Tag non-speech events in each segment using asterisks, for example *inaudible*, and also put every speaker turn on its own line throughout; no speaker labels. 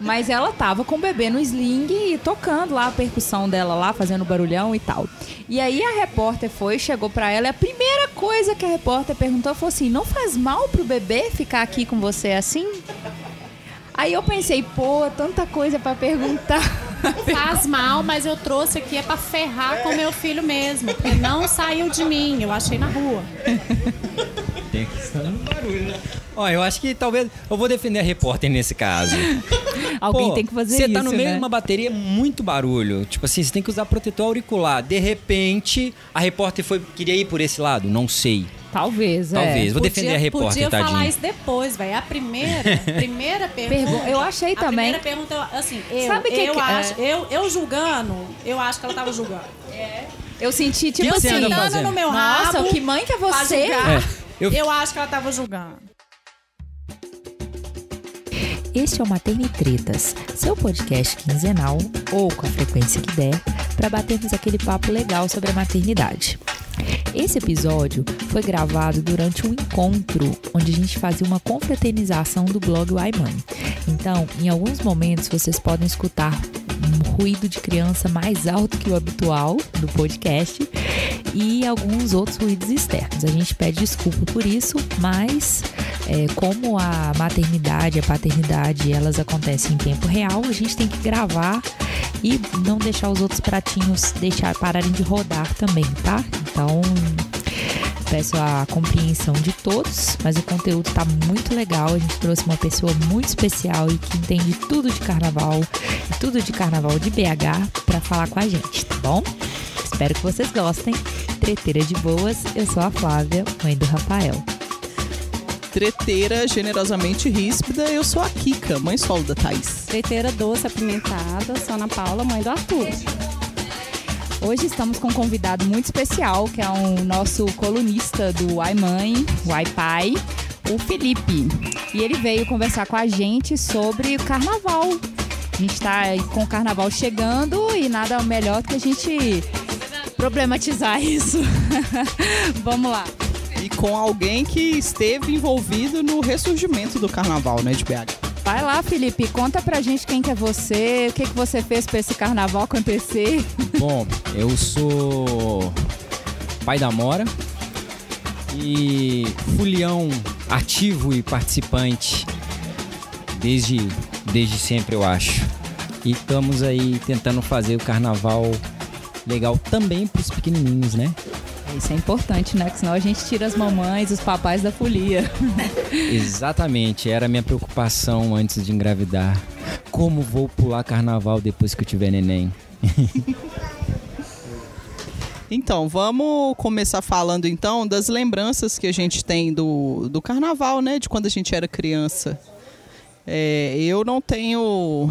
Mas ela tava com o bebê no sling e tocando lá a percussão dela lá, fazendo barulhão e tal. E aí a repórter foi, chegou pra ela e a primeira coisa que a repórter perguntou foi assim: "Não faz mal pro bebê ficar aqui com você assim?" Aí eu pensei, pô, tanta coisa pra perguntar. *laughs*
Faz mal, mas eu trouxe aqui é pra ferrar com meu filho mesmo. Porque não saiu de mim, eu achei na rua.
Tem questão do barulho, né? Ó, eu acho que talvez. Eu vou defender a repórter nesse caso. *laughs*
Alguém
Pô,
tem que fazer
Você
isso,
tá no meio
né?
de uma bateria, muito barulho. Tipo assim, você tem que usar protetor auricular. De repente, a repórter foi queria ir por esse lado? Não sei.
Talvez, é.
Talvez. Vou defender a repórter,
podia
tadinha.
falar isso depois, velho. A primeira, *laughs* primeira pergunta.
Pergu- eu achei
a
também.
primeira pergunta, assim, eu,
Sabe que
eu
que-
acho,
é.
eu, eu julgando, eu acho que ela tava julgando.
Eu senti tipo
que você
assim,
anda fazendo?
no meu
nossa,
rabo.
que mãe que é
pra
você?
julgar.
É, eu-
Eu acho que ela tava julgando.
Este é o Maternitretas, seu podcast quinzenal, ou com a frequência que der, para batermos aquele papo legal sobre a maternidade. Esse episódio foi gravado durante um encontro onde a gente fazia uma confraternização do blog Why Mãe. Então, em alguns momentos vocês podem escutar ruído de criança mais alto que o habitual do podcast e alguns outros ruídos externos. A gente pede desculpa por isso, mas é, como a maternidade e a paternidade elas acontecem em tempo real, a gente tem que gravar e não deixar os outros pratinhos deixar pararem de rodar também, tá? Então peço a compreensão de todos, mas o conteúdo tá muito legal. A gente trouxe uma pessoa muito especial e que entende tudo de carnaval tudo de carnaval de BH para falar com a gente, tá bom? Espero que vocês gostem. Treteira de boas, eu sou a Flávia, mãe do Rafael.
treteira generosamente ríspida, eu sou a Kika, mãe solo da Thaís.
Treiteira doce apimentada, sou Ana Paula, mãe do Arthur.
Hoje estamos com um convidado muito especial, que é o nosso colunista do Uai Mãe, Uai Pai, o Felipe. E ele veio conversar com a gente sobre o carnaval. A gente está com o carnaval chegando e nada melhor que a gente problematizar isso. *laughs* Vamos lá.
E com alguém que esteve envolvido no ressurgimento do carnaval, né, de BH.
Vai lá, Felipe, conta pra gente quem que é você, o que, que você fez pra esse carnaval acontecer. *laughs*
Bom, eu sou pai da Mora e fulião ativo e participante desde, desde sempre, eu acho. E estamos aí tentando fazer o carnaval legal também pros pequenininhos, né?
Isso é importante, né? Que senão a gente tira as mamães, os papais da folia. *laughs*
Exatamente, era a minha preocupação antes de engravidar. Como vou pular carnaval depois que eu tiver neném? *laughs*
Então, vamos começar falando então das lembranças que a gente tem do, do carnaval, né, de quando a gente era criança. É, eu não tenho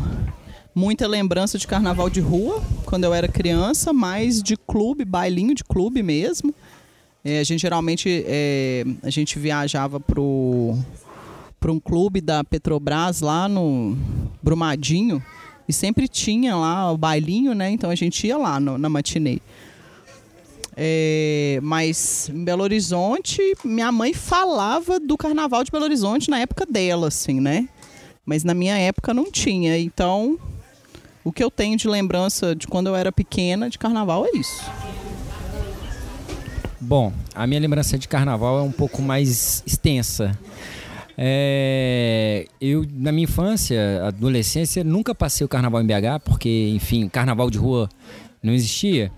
muita lembrança de carnaval de rua quando eu era criança, mas de clube, bailinho de clube mesmo. É, a gente geralmente é, a gente viajava pro para um clube da Petrobras lá no Brumadinho e sempre tinha lá o bailinho, né? Então a gente ia lá no- na matinê. É, mas em Belo Horizonte, minha mãe falava do carnaval de Belo Horizonte na época dela, assim, né? Mas na minha época não tinha. Então, o que eu tenho de lembrança de quando eu era pequena de carnaval é isso.
Bom, a minha lembrança de carnaval é um pouco mais extensa. É, eu, na minha infância, adolescência, nunca passei o carnaval em BH, porque, enfim, carnaval de rua não existia.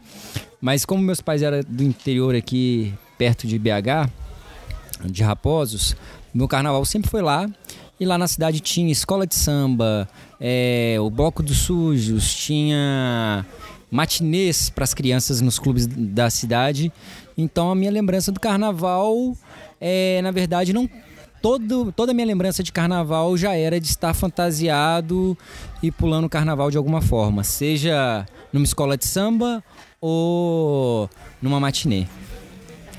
Mas como meus pais eram do interior aqui, perto de BH, de Raposos, meu carnaval sempre foi lá. E lá na cidade tinha escola de samba, é, o Bloco dos Sujos, tinha matinês para as crianças nos clubes da cidade. Então a minha lembrança do carnaval é, na verdade, não todo, toda a minha lembrança de carnaval já era de estar fantasiado e pulando carnaval de alguma forma, seja numa escola de samba ou numa matinê.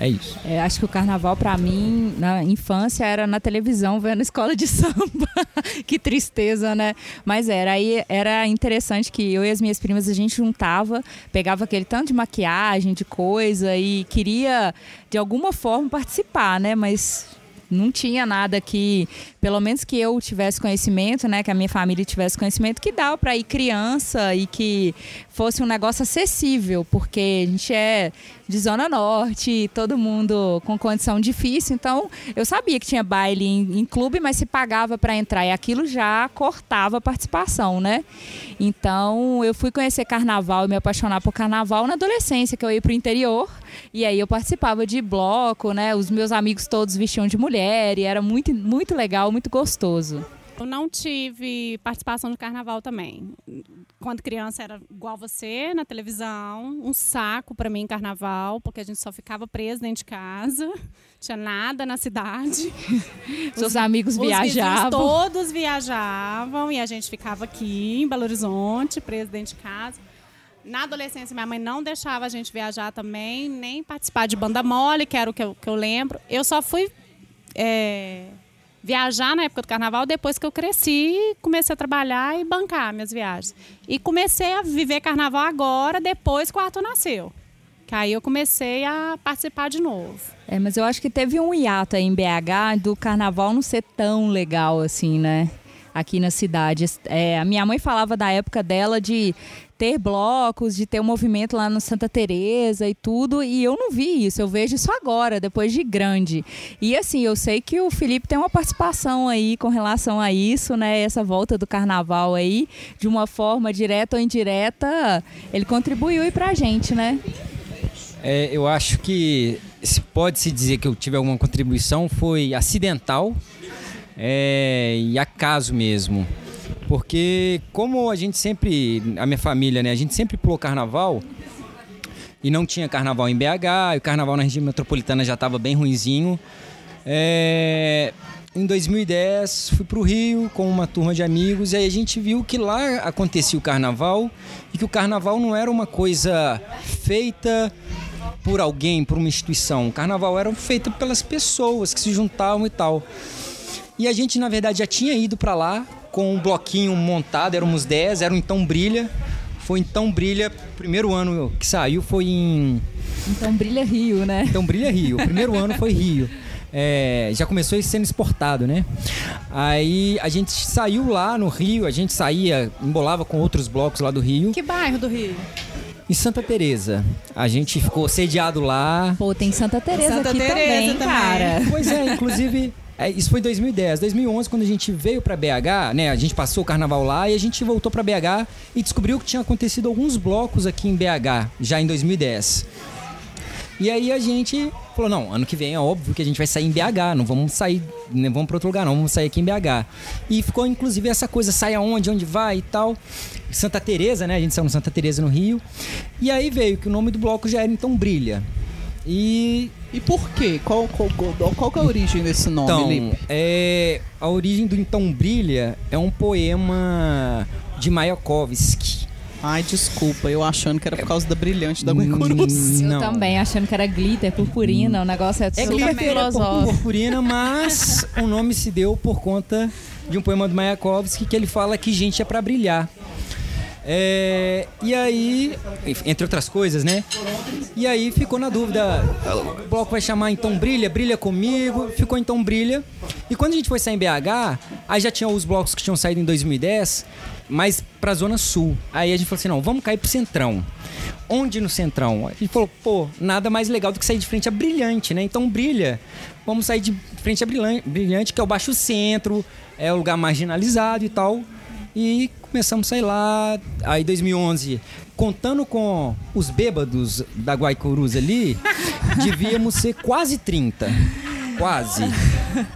É isso.
É, acho que o carnaval, pra mim, na infância, era na televisão, vendo *laughs* escola de samba. que tristeza, né? Mas era. Aí era interessante que eu e as minhas primas, a gente juntava, pegava aquele tanto de maquiagem, de coisa, e queria, de alguma forma, participar, né? Mas não tinha nada que, pelo menos que eu tivesse conhecimento, né, que a minha família tivesse conhecimento, que dava para ir criança e que fosse um negócio acessível, porque a gente é de Zona Norte, todo mundo com condição difícil, então eu sabia que tinha baile em, em clube, mas se pagava para entrar e aquilo já cortava a participação, né? Então eu fui conhecer carnaval e me apaixonar por carnaval na adolescência, que eu ia pro interior e aí eu participava de bloco, né? Os meus amigos todos vestiam de mulher e era muito, muito legal, muito gostoso.
Eu não tive participação no carnaval também. Quando criança era igual você na televisão, um saco para mim em carnaval, porque a gente só ficava preso dentro de casa, *laughs* tinha nada na cidade. *laughs*
Seus amigos
Os
viajavam.
vizinhos todos viajavam e a gente ficava aqui em Belo Horizonte, preso dentro de casa. Na adolescência, minha mãe não deixava a gente viajar também, nem participar de banda mole, que era o que eu, que eu lembro. Eu só fui é, viajar na época do carnaval depois que eu cresci, comecei a trabalhar e bancar minhas viagens. E comecei a viver carnaval agora, depois que o Arthur nasceu. Que aí eu comecei a participar de novo.
É, mas eu acho que teve um hiato aí em BH do carnaval não ser tão legal assim, né? Aqui na cidade. É, a minha mãe falava da época dela de ter blocos, de ter um movimento lá no Santa Teresa e tudo, e eu não vi isso, eu vejo isso agora, depois de grande. E assim, eu sei que o Felipe tem uma participação aí com relação a isso, né? Essa volta do carnaval aí, de uma forma direta ou indireta, ele contribuiu aí pra gente, né?
É, eu acho que se pode se dizer que eu tive alguma contribuição foi acidental é, e acaso mesmo. Porque como a gente sempre, a minha família, né, a gente sempre pulou carnaval e não tinha carnaval em BH, e o carnaval na região metropolitana já estava bem ruinzinho. É, em 2010 fui para o Rio com uma turma de amigos e aí a gente viu que lá acontecia o carnaval e que o carnaval não era uma coisa feita por alguém, por uma instituição. O carnaval era feito pelas pessoas que se juntavam e tal. E a gente, na verdade, já tinha ido para lá com um bloquinho montado, éramos 10, era um Então Brilha. Foi Então Brilha, primeiro ano que saiu foi em.
Então brilha Rio, né?
Então Brilha Rio. O primeiro ano foi Rio. É, já começou sendo exportado, né? Aí a gente saiu lá no Rio, a gente saía, embolava com outros blocos lá do Rio.
Que bairro do Rio?
Em Santa Teresa. A gente ficou sediado lá.
Pô, tem Santa Teresa
Santa
aqui
Teresa
também,
também.
cara.
Pois é, inclusive, é, isso foi em 2010. 2011, quando a gente veio pra BH, né? A gente passou o carnaval lá e a gente voltou pra BH e descobriu que tinha acontecido alguns blocos aqui em BH, já em 2010. E aí a gente falou, não, ano que vem é óbvio que a gente vai sair em BH, não vamos sair, não vamos para outro lugar não, vamos sair aqui em BH. E ficou inclusive essa coisa, sai aonde, onde vai e tal. Santa Teresa, né? A gente saiu no Santa Teresa no Rio. E aí veio que o nome do bloco já era Então Brilha. E
E por quê? Qual, qual, qual, qual que é a origem desse nome,
então,
Lipe?
é, a origem do Então Brilha é um poema de Mayakovsky.
Ai, desculpa, eu achando que era por causa da brilhante da
Hum,
Guicurus.
Eu
Não.
também, achando que era glitter, purpurina, o negócio é,
É glitter, é purpurina, *laughs* mas o nome se deu por conta de um poema do Mayakovsky que ele fala que gente é pra brilhar. É, e aí, entre outras coisas, né? E aí ficou na dúvida, o bloco vai chamar então Brilha, Brilha comigo, ficou então Brilha. E quando a gente foi sair em BH, aí já tinha os blocos que tinham saído em 2010, mas pra Zona Sul. Aí a gente falou assim, não, vamos cair pro Centrão. Onde no Centrão? A gente falou, pô, nada mais legal do que sair de frente a Brilhante, né? Então Brilha, vamos sair de frente a Brilhante, Brilhante que é o Baixo Centro, é o lugar marginalizado e tal. E começamos a sair lá. Aí 2011, contando com os bêbados da Guaicurus ali, *laughs* devíamos ser quase 30. Quase.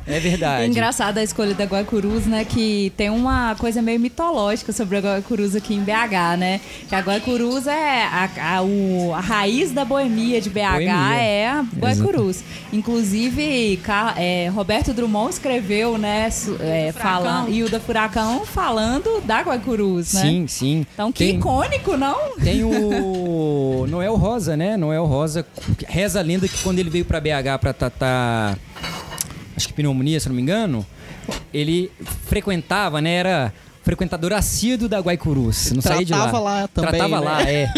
É
É
verdade.
engraçada a escolha da Guaicurus, né? Que tem uma coisa meio mitológica sobre a Guaicurus aqui em BH, né? Que a Guaicurus é a, a, o- a raiz da boemia de BH
Boemia.
é a Guaicurus. Inclusive, Ca- é, Roberto Drummond escreveu, né? su- é, falando, e o da Furacão falando da Guaicurus, né?
Sim, sim.
Então, que
Tem-
icônico, não?
Tem o Noel Rosa, né? Noel Rosa reza a lenda que quando ele veio pra BH pra tratar acho que pneumonia, se não me engano, ele frequentava, né, era frequentador assíduo da Guaicurus. Não saí de lá.
Tratava lá também,
Tratava
né?
lá, é.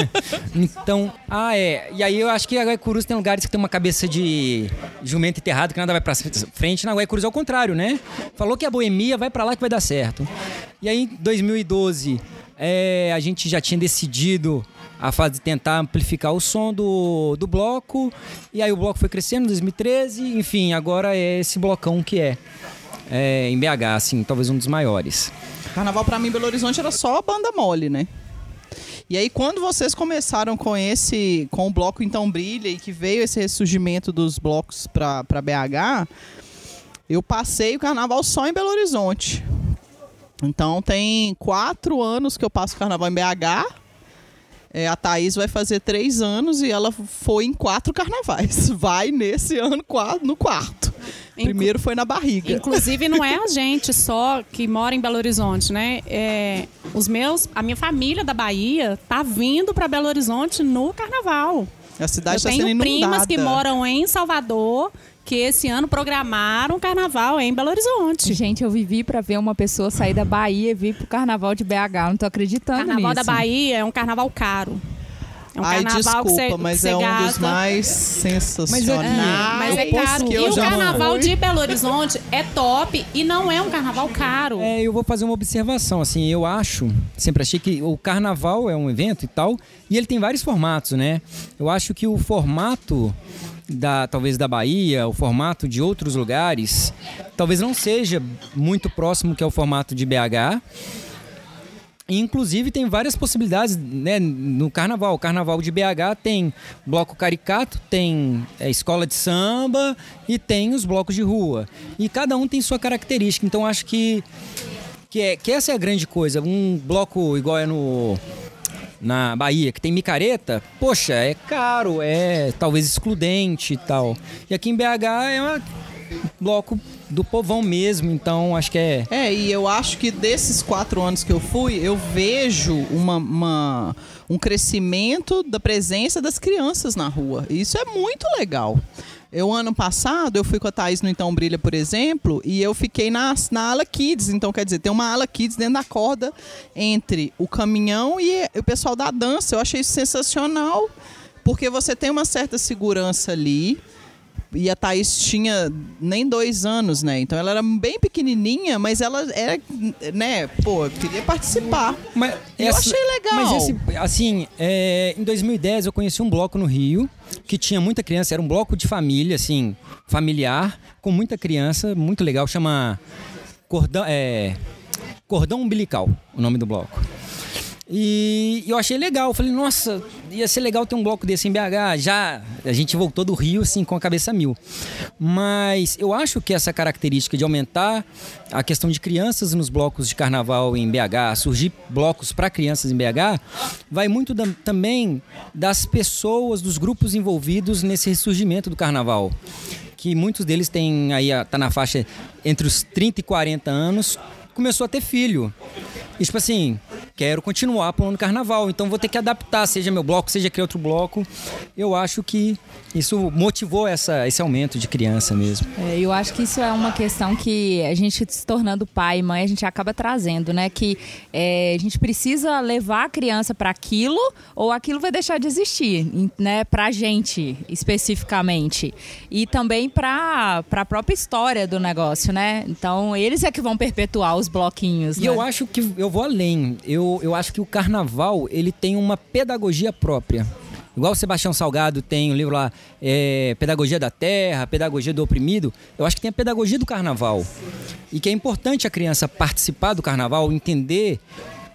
*laughs* então, ah, é. E aí eu acho que a Guaicurus tem lugares que tem uma cabeça de jumento enterrado que nada vai pra frente. Na Guaicurus é o contrário, né? Falou que a boemia vai pra lá que vai dar certo. E aí, em 2012, é, a gente já tinha decidido a fase de tentar amplificar o som do, do bloco. E aí o bloco foi crescendo em 2013. Enfim, agora é esse blocão que é. É, em BH, assim, talvez um dos maiores.
Carnaval pra mim Belo Horizonte era só banda mole, né? E aí quando vocês começaram com esse, com o bloco Então Brilha e que veio esse ressurgimento dos blocos pra BH, eu passei o carnaval só em Belo Horizonte. Então tem quatro anos que eu passo carnaval em BH. É, a Thaís vai fazer três anos e ela foi em quatro carnavais. *laughs* Vai nesse ano no quarto.
Inclu-
Primeiro foi na barriga.
Inclusive, não é a *laughs* gente só que mora em Belo Horizonte, né? É, os meus, a minha família da Bahia tá vindo para Belo Horizonte no carnaval.
A cidade
Eu
está sendo
tenho
inundada.
primas que moram em Salvador que esse ano programaram o carnaval em Belo Horizonte.
Gente, eu vivi pra ver uma pessoa sair da Bahia e vir pro carnaval de BH. Não tô acreditando
Carnaval
nisso.
da Bahia é um carnaval caro. É um
Ai,
carnaval
desculpa,
que você,
mas é um dos mais sensacionais.
É, mas é caro.
que
E o carnaval de Belo Horizonte é top e não é um carnaval caro.
É, eu vou fazer uma observação, assim, eu acho, sempre achei que o carnaval é um evento e tal, e ele tem vários formatos, né? Eu acho que o formato da talvez da Bahia, o formato de outros lugares, talvez não seja muito próximo que é o formato de BH. Inclusive tem várias possibilidades né, no carnaval. O carnaval de BH tem bloco caricato, tem é, escola de samba e tem os blocos de rua. E cada um tem sua característica. Então acho que, que, é, que essa é a grande coisa. Um bloco igual é no na Bahia, que tem micareta, poxa, é caro, é talvez excludente e tal. E aqui em BH é um bloco do povão mesmo, então acho que é
É, e eu acho que desses quatro anos que eu fui, eu vejo uma, uma- um crescimento da presença das crianças na rua. Isso é muito legal. Eu, ano passado, eu fui com a Thaís no Então Brilha, por exemplo, e eu fiquei na, na ala Kids. Então, quer dizer, tem uma ala Kids dentro da corda entre o caminhão e o pessoal da dança. Eu achei isso sensacional, porque você tem uma certa segurança ali. E a Thaís tinha nem dois anos, né? Então ela era bem pequenininha, mas ela era, né? Pô, queria participar.
Mas
Eu achei legal.
Mas esse, assim, é, em 2010 eu conheci um bloco no Rio que tinha muita criança, era um bloco de família, assim, familiar, com muita criança, muito legal, chama Cordão, é, Cordão Umbilical, o nome do bloco. E eu achei legal, falei, nossa, ia ser legal ter um bloco desse em BH. Já a gente voltou do Rio assim com a cabeça mil. Mas eu acho que essa característica de aumentar a questão de crianças nos blocos de carnaval em BH, surgir blocos para crianças em BH, vai muito da- também das pessoas, dos grupos envolvidos nesse ressurgimento do carnaval. Que muitos deles têm aí, tá na faixa entre os 30 e 40 anos, começou a ter filho. E tipo assim, quero continuar pulando carnaval, então vou ter que adaptar, seja meu bloco, seja aquele outro bloco. Eu acho que isso motivou essa, esse aumento de criança mesmo.
É, eu acho que isso é uma questão que a gente se tornando pai e mãe, a gente acaba trazendo, né? Que é, a gente precisa levar a criança para aquilo ou aquilo vai deixar de existir, né? Pra gente, especificamente. E também para a própria história do negócio, né? Então, eles é que vão perpetuar os bloquinhos,
E
né?
eu acho que eu vou além. Eu, eu acho que o carnaval ele tem uma pedagogia própria. Igual o Sebastião Salgado tem o livro lá, é, Pedagogia da Terra, Pedagogia do Oprimido. Eu acho que tem a pedagogia do carnaval. E que é importante a criança participar do carnaval, entender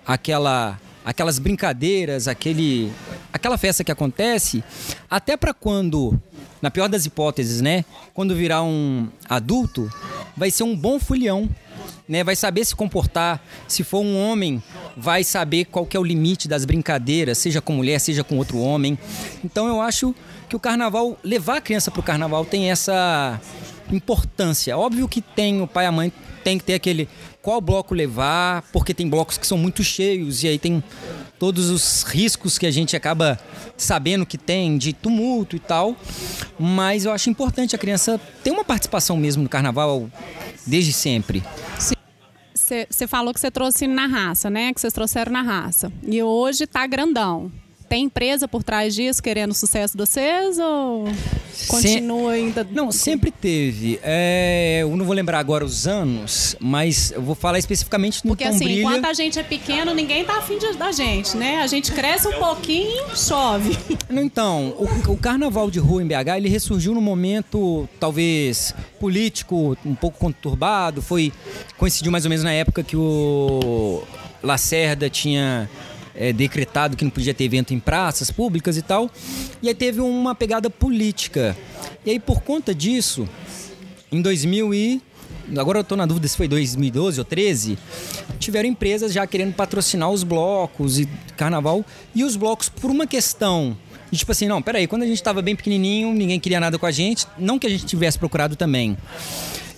aquela, aquelas brincadeiras, aquele, aquela festa que acontece, até para quando, na pior das hipóteses, né? Quando virar um adulto, vai ser um bom folião né, vai saber se comportar. Se for um homem, vai saber qual é o limite das brincadeiras, seja com mulher, seja com outro homem. Então eu acho que o carnaval, levar a criança para o carnaval tem essa importância. Óbvio que tem o pai e a mãe tem que ter aquele qual bloco levar, porque tem blocos que são muito cheios e aí tem todos os riscos que a gente acaba sabendo que tem de tumulto e tal. Mas eu acho importante a criança ter uma participação mesmo no carnaval desde sempre.
Você falou que você trouxe na raça, né? Que vocês trouxeram na raça. E hoje tá grandão. Tem empresa por trás disso querendo o sucesso de vocês ou continua ainda?
Não, sempre teve. É, eu não vou lembrar agora os anos, mas eu vou falar especificamente no
Porque assim, enquanto a gente é pequeno, ninguém tá afim de, da gente, né? A gente cresce um pouquinho, chove. *laughs*
Então, o, o carnaval de rua em BH, ele ressurgiu num momento talvez político um pouco conturbado, foi coincidiu mais ou menos na época que o Lacerda tinha é, decretado que não podia ter evento em praças públicas e tal. E aí teve uma pegada política. E aí por conta disso, em 2000 e agora eu tô na dúvida se foi 2012 ou 13, tiveram empresas já querendo patrocinar os blocos e carnaval e os blocos por uma questão de tipo assim, não, peraí, quando a gente tava bem pequenininho, ninguém queria nada com a gente, não que a gente tivesse procurado também.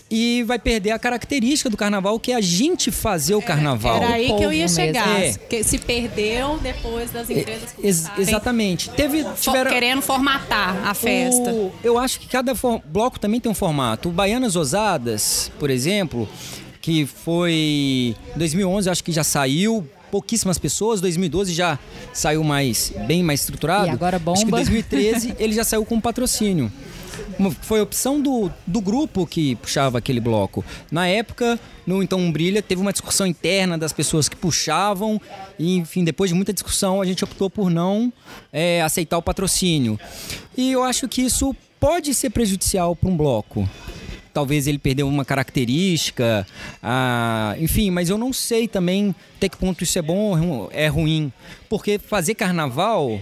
E vai perder a característica do carnaval, que é a gente fazer o carnaval.
Era aí que eu ia chegar.
É.
Que se perdeu depois das empresas
Ex-
começarem
exatamente. Teve, tiveram,
querendo formatar a festa.
O- eu acho que cada for- bloco também tem um formato. O Baianas Ousadas, por exemplo, que foi 2011, acho que já saiu pouquíssimas pessoas, 2012 já saiu mais bem mais estruturado.
E agora bomba.
Acho que 2013 *laughs* ele já saiu com patrocínio. Foi opção do, do grupo que puxava aquele bloco. Na época, no Então Brilha, teve uma discussão interna das pessoas que puxavam, e enfim, depois de muita discussão, a gente optou por não é, aceitar o patrocínio. E eu acho que isso pode ser prejudicial para um bloco. Talvez ele perdeu uma característica, ah, enfim, mas eu não sei também até que ponto isso é bom ou é ruim. Porque fazer carnaval,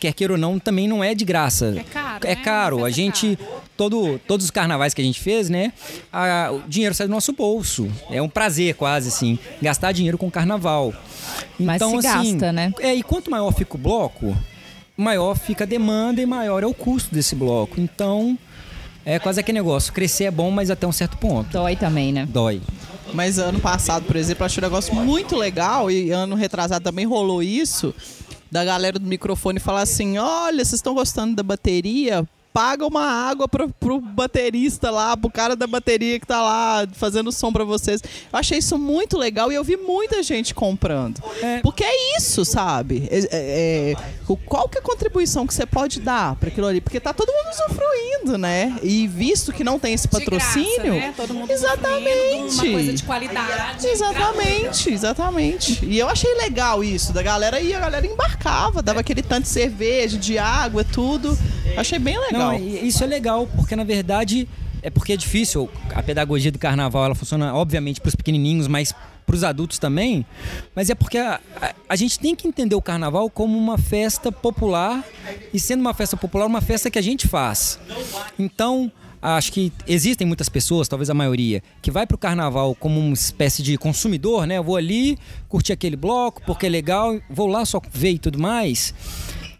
quer queira ou não, também não é de graça.
É caro,
É
né?
caro.
Uma
A gente, todo, todos os carnavais que a gente fez, né? a- o dinheiro sai do nosso bolso. É um prazer quase, assim, gastar dinheiro com carnaval.
Mas
Então,
se
assim,
gasta, né?
É, e quanto maior fica o bloco, maior fica a demanda e maior é o custo desse bloco. Então, é quase aquele negócio. Crescer é bom, mas até um certo ponto.
Dói também, né?
Dói.
Mas ano passado, por exemplo, eu achei um negócio muito legal e ano retrasado também rolou isso. Da galera do microfone falar assim: olha, vocês estão gostando da bateria? Paga uma água pro, pro baterista lá, pro cara da bateria que tá lá fazendo som pra vocês. Eu achei isso muito legal e eu vi muita gente comprando.
É.
Porque é isso, sabe? É- é- é, qual que é a contribuição que você pode dar para aquilo ali? Porque tá todo mundo usufruindo, né? E visto que não tem esse
De graça,
patrocínio.
né? Todo mundo
Exatamente.
Uma coisa de qualidade.
Exatamente, exatamente. E eu achei legal isso, da galera e a galera embarcava, dava aquele tanto de cerveja, de água, tudo. Achei bem legal.
Não, isso é legal, porque na verdade é porque é difícil. A pedagogia do carnaval ela funciona, obviamente, para os pequenininhos, mas para os adultos também. Mas é porque a, a, a gente tem que entender o carnaval como uma festa popular e sendo uma festa popular, uma festa que a gente faz. Então acho que existem muitas pessoas, talvez a maioria, que vai pro carnaval como uma espécie de consumidor, né? Eu vou ali curtir aquele bloco porque é legal, vou lá só ver e tudo mais.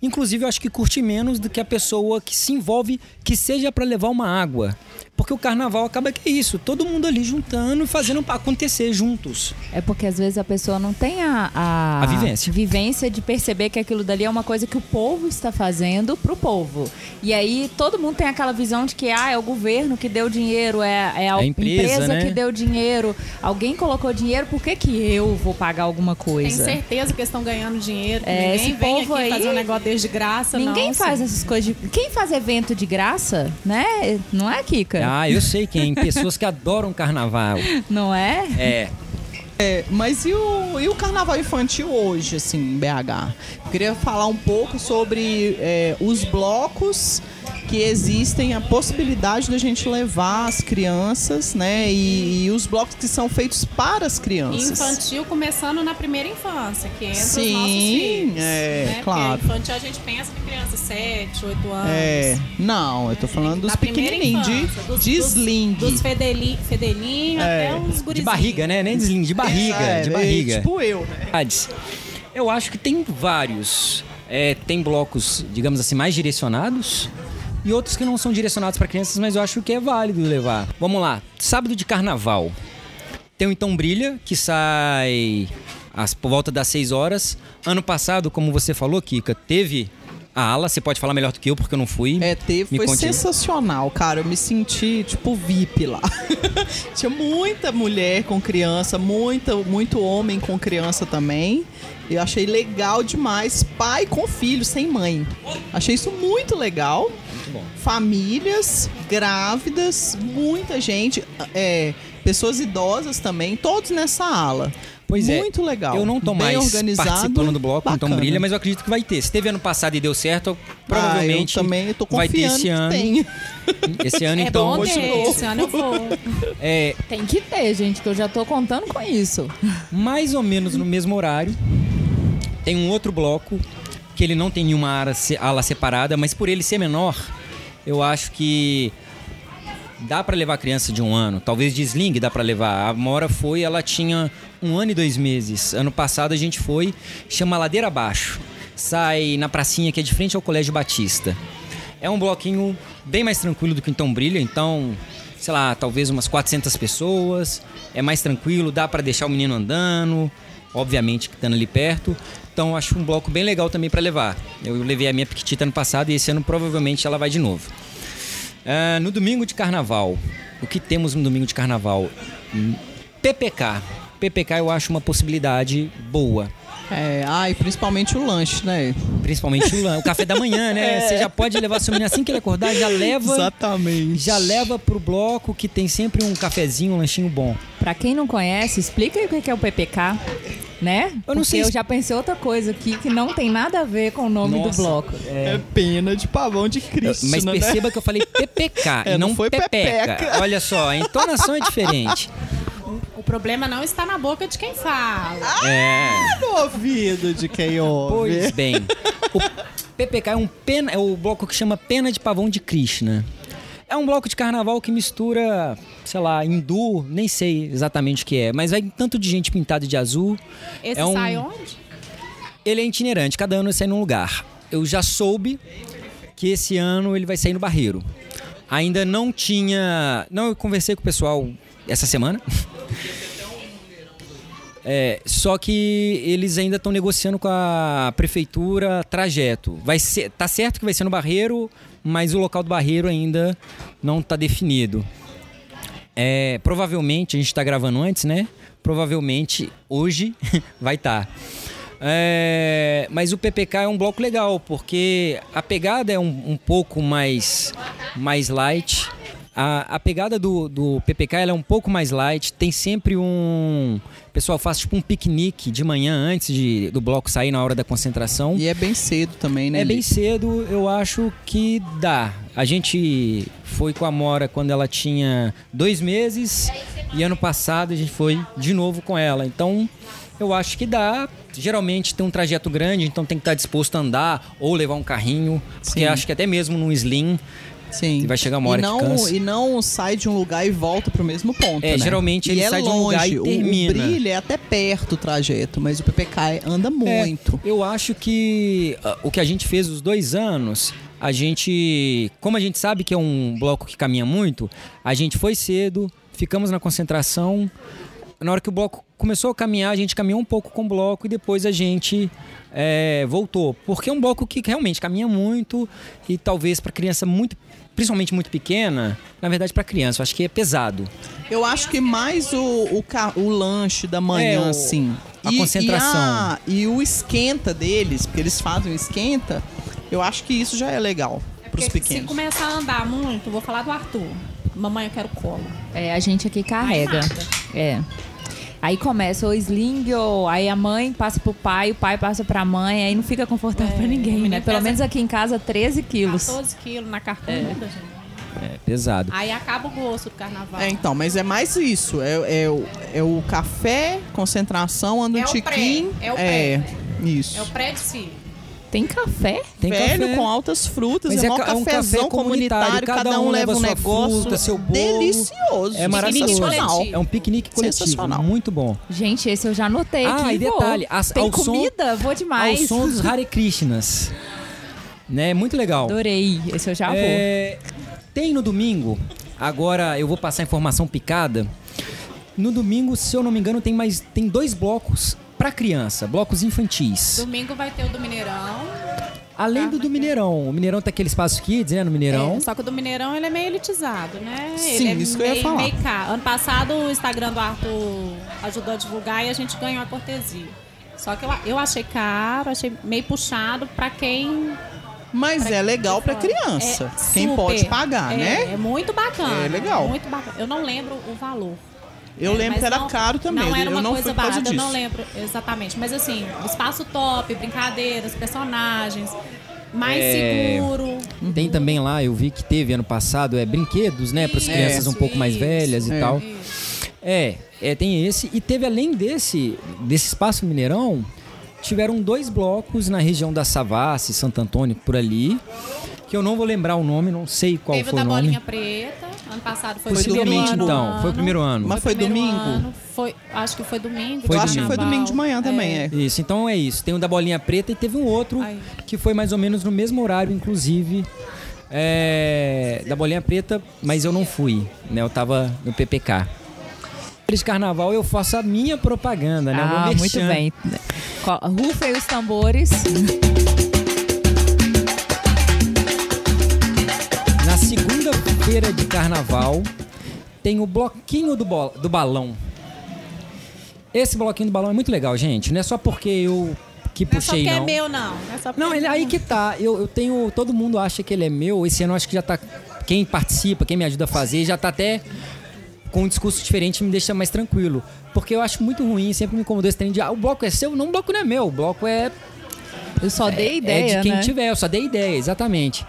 Inclusive, eu acho que curte menos do que a pessoa que se envolve, que seja para levar uma água. Porque o carnaval acaba que é isso, todo mundo ali juntando e fazendo acontecer juntos.
É porque às vezes a pessoa não tem a, a,
A vivência.
vivência de perceber que aquilo dali é uma coisa que o povo está fazendo pro povo. E aí todo mundo tem aquela visão de que ah, é o governo que deu dinheiro, é, é a,
É a empresa, né?
que deu dinheiro, alguém colocou dinheiro, por que, que eu vou pagar alguma
Tem
coisa?
certeza que eles estão ganhando dinheiro.
É,
ninguém
esse
vem
povo
aqui
aí-
fazer um negócio desde graça,
Ninguém
não.
faz essas coisas. De... Quem faz evento de graça, né? Não é, Kika?
Ah, eu sei quem. Pessoas que adoram carnaval.
Não é?
É.
É, mas e o, e o carnaval infantil hoje, assim, em BH? Eu queria falar um pouco sobre é, os blocos que existem, a possibilidade da gente levar as crianças, né? E, e os blocos que são feitos para as crianças.
Infantil começando na primeira infância, que entra os
Sim,
nossos filhos.
é? Claro.
Porque infantil a gente pensa que criança 7, 8 anos.
É, não, eu tô falando dos pequenininhos, de,
dos-
de
dos-
sling.
Dos fedeli, fedelinhos
É.
até os
De
gurizinhos.
barriga, né? Nem deslingue, de barriga.
É,
de
é,
barriga.
tipo eu, né?
Verdades. Eu acho que tem vários. É, tem blocos, digamos assim, mais direcionados e outros que não são direcionados para crianças, mas eu acho que é válido levar. Vamos lá, sábado de carnaval. Tem o Então Brilha, que sai às, por volta das 6 horas. Ano passado, como você falou, Kika, teve a ala. Você pode falar melhor do que eu, porque eu não fui.
É, teve,
Me
foi
conte
sensacional, cara. Eu me senti, tipo, VIP lá. *laughs* Tinha muita mulher com criança, muita, muito homem com criança também. Eu achei legal demais. Pai com filho, sem mãe. Achei isso muito legal.
Muito bom.
Famílias, grávidas, muita gente, é, pessoas idosas também, todos nessa ala.
Pois é.
muito legal.
Eu não tô
Bem
mais
organizado,
participando do bloco, então brilha, mas eu acredito que vai ter. Se teve ano passado e deu certo, provavelmente
ah, eu também tô
vai ter
confiando
esse ano.
tem. *laughs*
Esse ano,
É
então.
bom ter,
não.
esse ano eu *laughs* vou.
É,
Tem que ter, gente, que eu já tô contando com isso.
mais ou menos no mesmo horário, tem um outro bloco que ele não tem nenhuma ala separada, mas por ele ser menor, eu acho que dá pra levar criança de um ano. Talvez de sling dá pra levar. A Mora foi, ela tinha um ano e dois meses. Ano passado a gente foi, chama Ladeira Abaixo. Sai na pracinha que é de frente ao Colégio Batista. É um bloquinho bem mais tranquilo do que então Brilha, então, sei lá, talvez umas 400 pessoas. É mais tranquilo, dá pra deixar o menino andando, obviamente que estando ali perto. Então acho um bloco bem legal também pra levar. Eu levei a minha Piquitita ano passado e esse ano provavelmente ela vai de novo. Ah, no domingo de carnaval, o que temos no domingo de carnaval? PPK. PPK eu acho uma possibilidade boa.
É, ah, e principalmente o lanche, né?
Principalmente o, lan- o café da manhã, né? *laughs* Você já pode levar seu menino assim que ele acordar, já leva.
Exatamente.
Já leva pro bloco que tem sempre um cafezinho, um lanchinho bom.
Pra quem não conhece, explica aí o que é o PPK, né?
Eu não
Porque
sei
eu
se-
já pensei outra coisa aqui que não tem nada a ver com o nome do
Nossa.
bloco.
É pena de pavão de Cristo.
Mas
né?
perceba que eu falei *laughs* PPK
É,
e não,
não foi
pepeca.
pepeca.
Olha só, a entonação é diferente.
O problema não está na boca de quem fala.
É.
no ouvido de quem ouve.
Pois bem. O PPK é um pena, é o bloco que chama Pena de Pavão de Krishna. É um bloco de carnaval que mistura, sei lá, hindu, nem sei exatamente o que é, mas vai tanto de gente pintada de azul.
Esse
é um-
sai onde?
Ele é itinerante, cada ano ele sai num lugar. Eu já soube que esse ano ele vai sair no Barreiro. Ainda não tinha. Não, eu conversei com o pessoal essa semana. *laughs* É, só que eles ainda estão negociando com a prefeitura trajeto. Vai ser, tá certo que vai ser no Barreiro, mas o local do Barreiro ainda não está definido. É, provavelmente, a gente está gravando antes, né? Provavelmente hoje *laughs* vai estar. mas o PPK é um bloco legal, porque a pegada é um, um pouco mais, mais light. A, a pegada do, do PPK é um pouco mais light. Tem sempre um. O pessoal faz tipo um piquenique de manhã antes de, do bloco sair na hora da concentração.
E é bem cedo também, né?
É bem cedo, eu acho que dá. A gente foi com a Mora quando ela tinha dois meses e ano passado a gente foi de novo com ela. Então eu acho que dá. Geralmente tem um trajeto grande, então tem que estar disposto a andar ou levar um carrinho. Porque
Sim.
acho que até mesmo num slim
Sim.
vai chegar uma hora
e
que
não,
cansa.
e não sai de um lugar e volta pro mesmo ponto.
É,
né?
geralmente ele
e é
sai de um lugar e
longe. O-
termina.
O brilho é até perto o trajeto, mas o PPK anda muito.
É, eu acho que ah, o que a gente fez os dois anos, a gente, como a gente sabe que é um bloco que caminha muito, a gente foi cedo, ficamos na concentração. Na hora que o bloco começou a caminhar, a gente caminhou um pouco com o bloco e depois a gente é, voltou. Porque é um bloco que realmente caminha muito e talvez para criança muito, principalmente muito pequena, na verdade para criança, eu acho que é pesado.
Eu acho que mais o, o, o lanche da manhã,
É, o-
assim.
a concentração.
E, a- e o esquenta deles, porque eles fazem o esquenta, eu acho que isso já é legal pros
Porque se
pequenos.
começar a andar muito, vou falar do Arthur. Mamãe, eu quero colo.
É, a gente aqui carrega. É. Aí começa o sling, ou aí a mãe passa pro pai, o pai passa pra mãe, aí não fica confortável
É,
pra ninguém, né? Pelo menos aqui em casa, 13 quilos.
14 quilos na carcunda, gente.
É pesado.
Aí acaba o gosto do carnaval.
É, então, mas é mais isso. É, é, o, é o café, concentração, anda um
É o
tiquinho.
pré, é o
é, isso.
É o pré-desfile.
Tem café?
Tem
Velho
café.
com altas frutas,
Mas
é,
é é um
cafezão
café comunitário,
cada um leva um
sua
negócio
fruta, seu bolo.
delicioso.
É maravilhoso. É um piquenique coletivo,
Sensacional.
muito bom.
Gente, esse eu já anotei
Ah,
aqui
e
vou.
detalhe, as-
Tem
ao som-
comida? Vou demais.
Ao som dos *laughs* Hare Krishnas. Né? Muito legal.
Adorei. Esse eu já vou.
É, tem no domingo, agora eu vou passar informação picada. No domingo, se eu não me engano, tem mais tem dois blocos para criança, blocos infantis.
Domingo vai ter o do Mineirão.
Além do do Mineirão. O Mineirão tem aquele espaço kids, né? No Mineirão.
É, só que o do Mineirão ele é meio elitizado, né?
Sim,
ele é
isso que eu ia falar.
meio caro. Ano passado o Instagram do Arthur ajudou a divulgar e a gente ganhou a cortesia. Só que eu, eu achei caro, achei meio puxado pra quem.
Mas é legal pra criança.
É
Quem
super.
pode pagar,
É,
né?
É muito bacana.
É legal.
Muito bacana. Eu não lembro o valor.
Eu
É,
lembro que era
não-
caro também.
Não era
eu
uma
não
coisa
fui por causa
barata, eu não lembro exatamente. Mas assim, espaço top, brincadeiras, personagens, mais
É.
seguro.
Tem também lá, eu vi que teve ano passado, é brinquedos, né? Para as
Isso,
crianças um pouco mais
isso.
velhas e tal. É, é, tem esse. E teve além desse, desse espaço Mineirão, tiveram dois blocos na região da Savassi, Santo Antônio, por ali. Que eu não vou lembrar o nome, não sei qual
Teve o
foi
da
o nome.
bolinha preta, ano passado foi,
Foi
o primeiro
domingo,
ano.
então, foi o primeiro ano.
Mas foi
primeiro
domingo?
ano, foi, acho que foi domingo.
Foi
acho que foi domingo de manhã também, é.
Isso, então é isso. Tem o da bolinha preta e teve um outro
Ai.
que foi mais ou menos no mesmo horário, inclusive. é, da bolinha preta, mas eu não fui, né? Eu tava no PPK. De carnaval eu faço a minha propaganda, né?
Ah, muito bem. Rufem os tambores.
Na segunda-feira de carnaval tem o bloquinho do, do balão. Esse bloquinho do balão é muito legal, gente. Não é só porque eu que
Não é só
puxei,
porque
não.
é meu, não. Não, é só porque
Não,
é
ele,
meu.
aí que tá. Eu, eu tenho. Todo mundo acha que ele é meu. Esse ano eu acho que já tá. Quem participa, quem me ajuda a fazer, já tá até com um discurso diferente me deixa mais tranquilo. Porque eu acho muito ruim, sempre me incomodou esse trem de ah, o bloco é seu, não, o bloco não é meu, o bloco é
Eu só dei ideia,
é de quem
né?
tiver, eu só dei ideia, exatamente.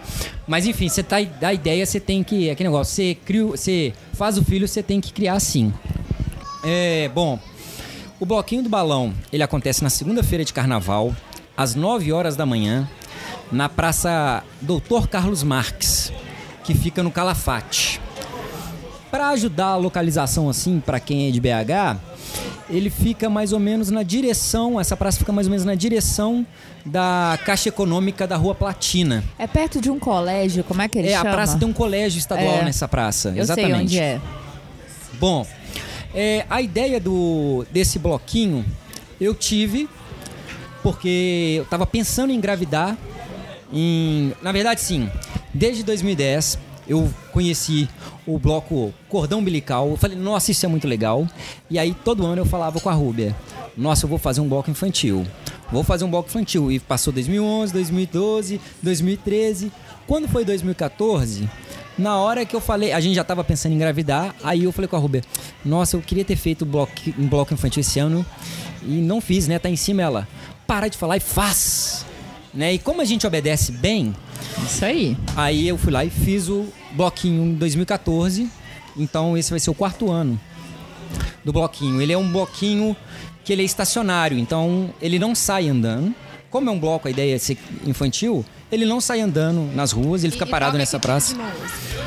Mas enfim, você tá, dá ideia, você tem que. É aquele negócio, você, cria, você faz o filho, você tem que criar sim. É, bom, o bloquinho do balão, ele acontece na segunda-feira de carnaval, às 9 horas da manhã, na Praça Doutor Carlos Marques, que fica no Calafate. Para ajudar a localização assim, para quem é de BH, ele fica mais ou menos na direção, essa praça fica mais ou menos na direção da Caixa Econômica da Rua Platina.
É perto de um colégio, como é que ele
é,
chama?
a praça tem um colégio estadual
É.
nessa praça.
Eu
exatamente.
sei onde é.
Bom, é, a ideia do, desse bloquinho eu tive porque eu tava pensando em engravidar. Em, na verdade, sim. Desde 2010 eu conheci o bloco Cordão Umbilical. Eu falei, nossa, isso é muito legal. E aí todo ano eu falava com a Rúbia: Nossa, eu vou fazer um bloco infantil. Vou fazer um bloco infantil. E passou 2011, 2012, 2013. Quando foi 2014, na hora que eu falei, a gente já tava pensando em engravidar, aí eu falei com a Rubia, nossa, eu queria ter feito bloco, um bloco infantil esse ano e não fiz, né? Tá em cima ela. Para de falar e faz. Né? E como a gente obedece bem,
Isso aí.
aí eu fui lá e fiz o bloquinho em 2014. Então esse vai ser o quarto ano do bloquinho. Ele é um bloquinho que ele é estacionário, então ele não sai andando. Como é um bloco, a ideia é ser infantil, ele não sai andando nas ruas, ele fica
E
parado nessa praça.
tipo música?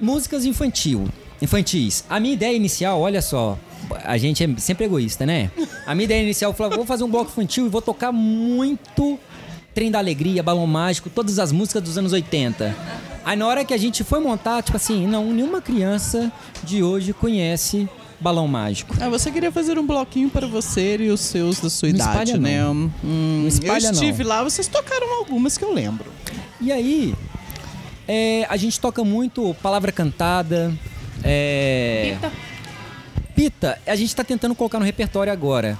Músicas infantil, infantis. A minha ideia inicial, olha só, a gente é sempre egoísta, né? A minha ideia inicial foi, vou fazer um bloco infantil e vou tocar muito Trem da Alegria, Balão Mágico, todas as músicas dos anos 80. Aí na hora que a gente foi montar, tipo assim, não, nenhuma criança de hoje conhece Balão Mágico.
Ah, você queria fazer um bloquinho para você e os seus da sua
Não
idade,
espalha,
né?
não.
Hum,
Não espalha,
eu
não.
estive lá, vocês tocaram algumas que eu lembro.
E aí, é, a gente toca muito palavra cantada. É,
Pita.
Pita, a gente tá tentando colocar no repertório agora.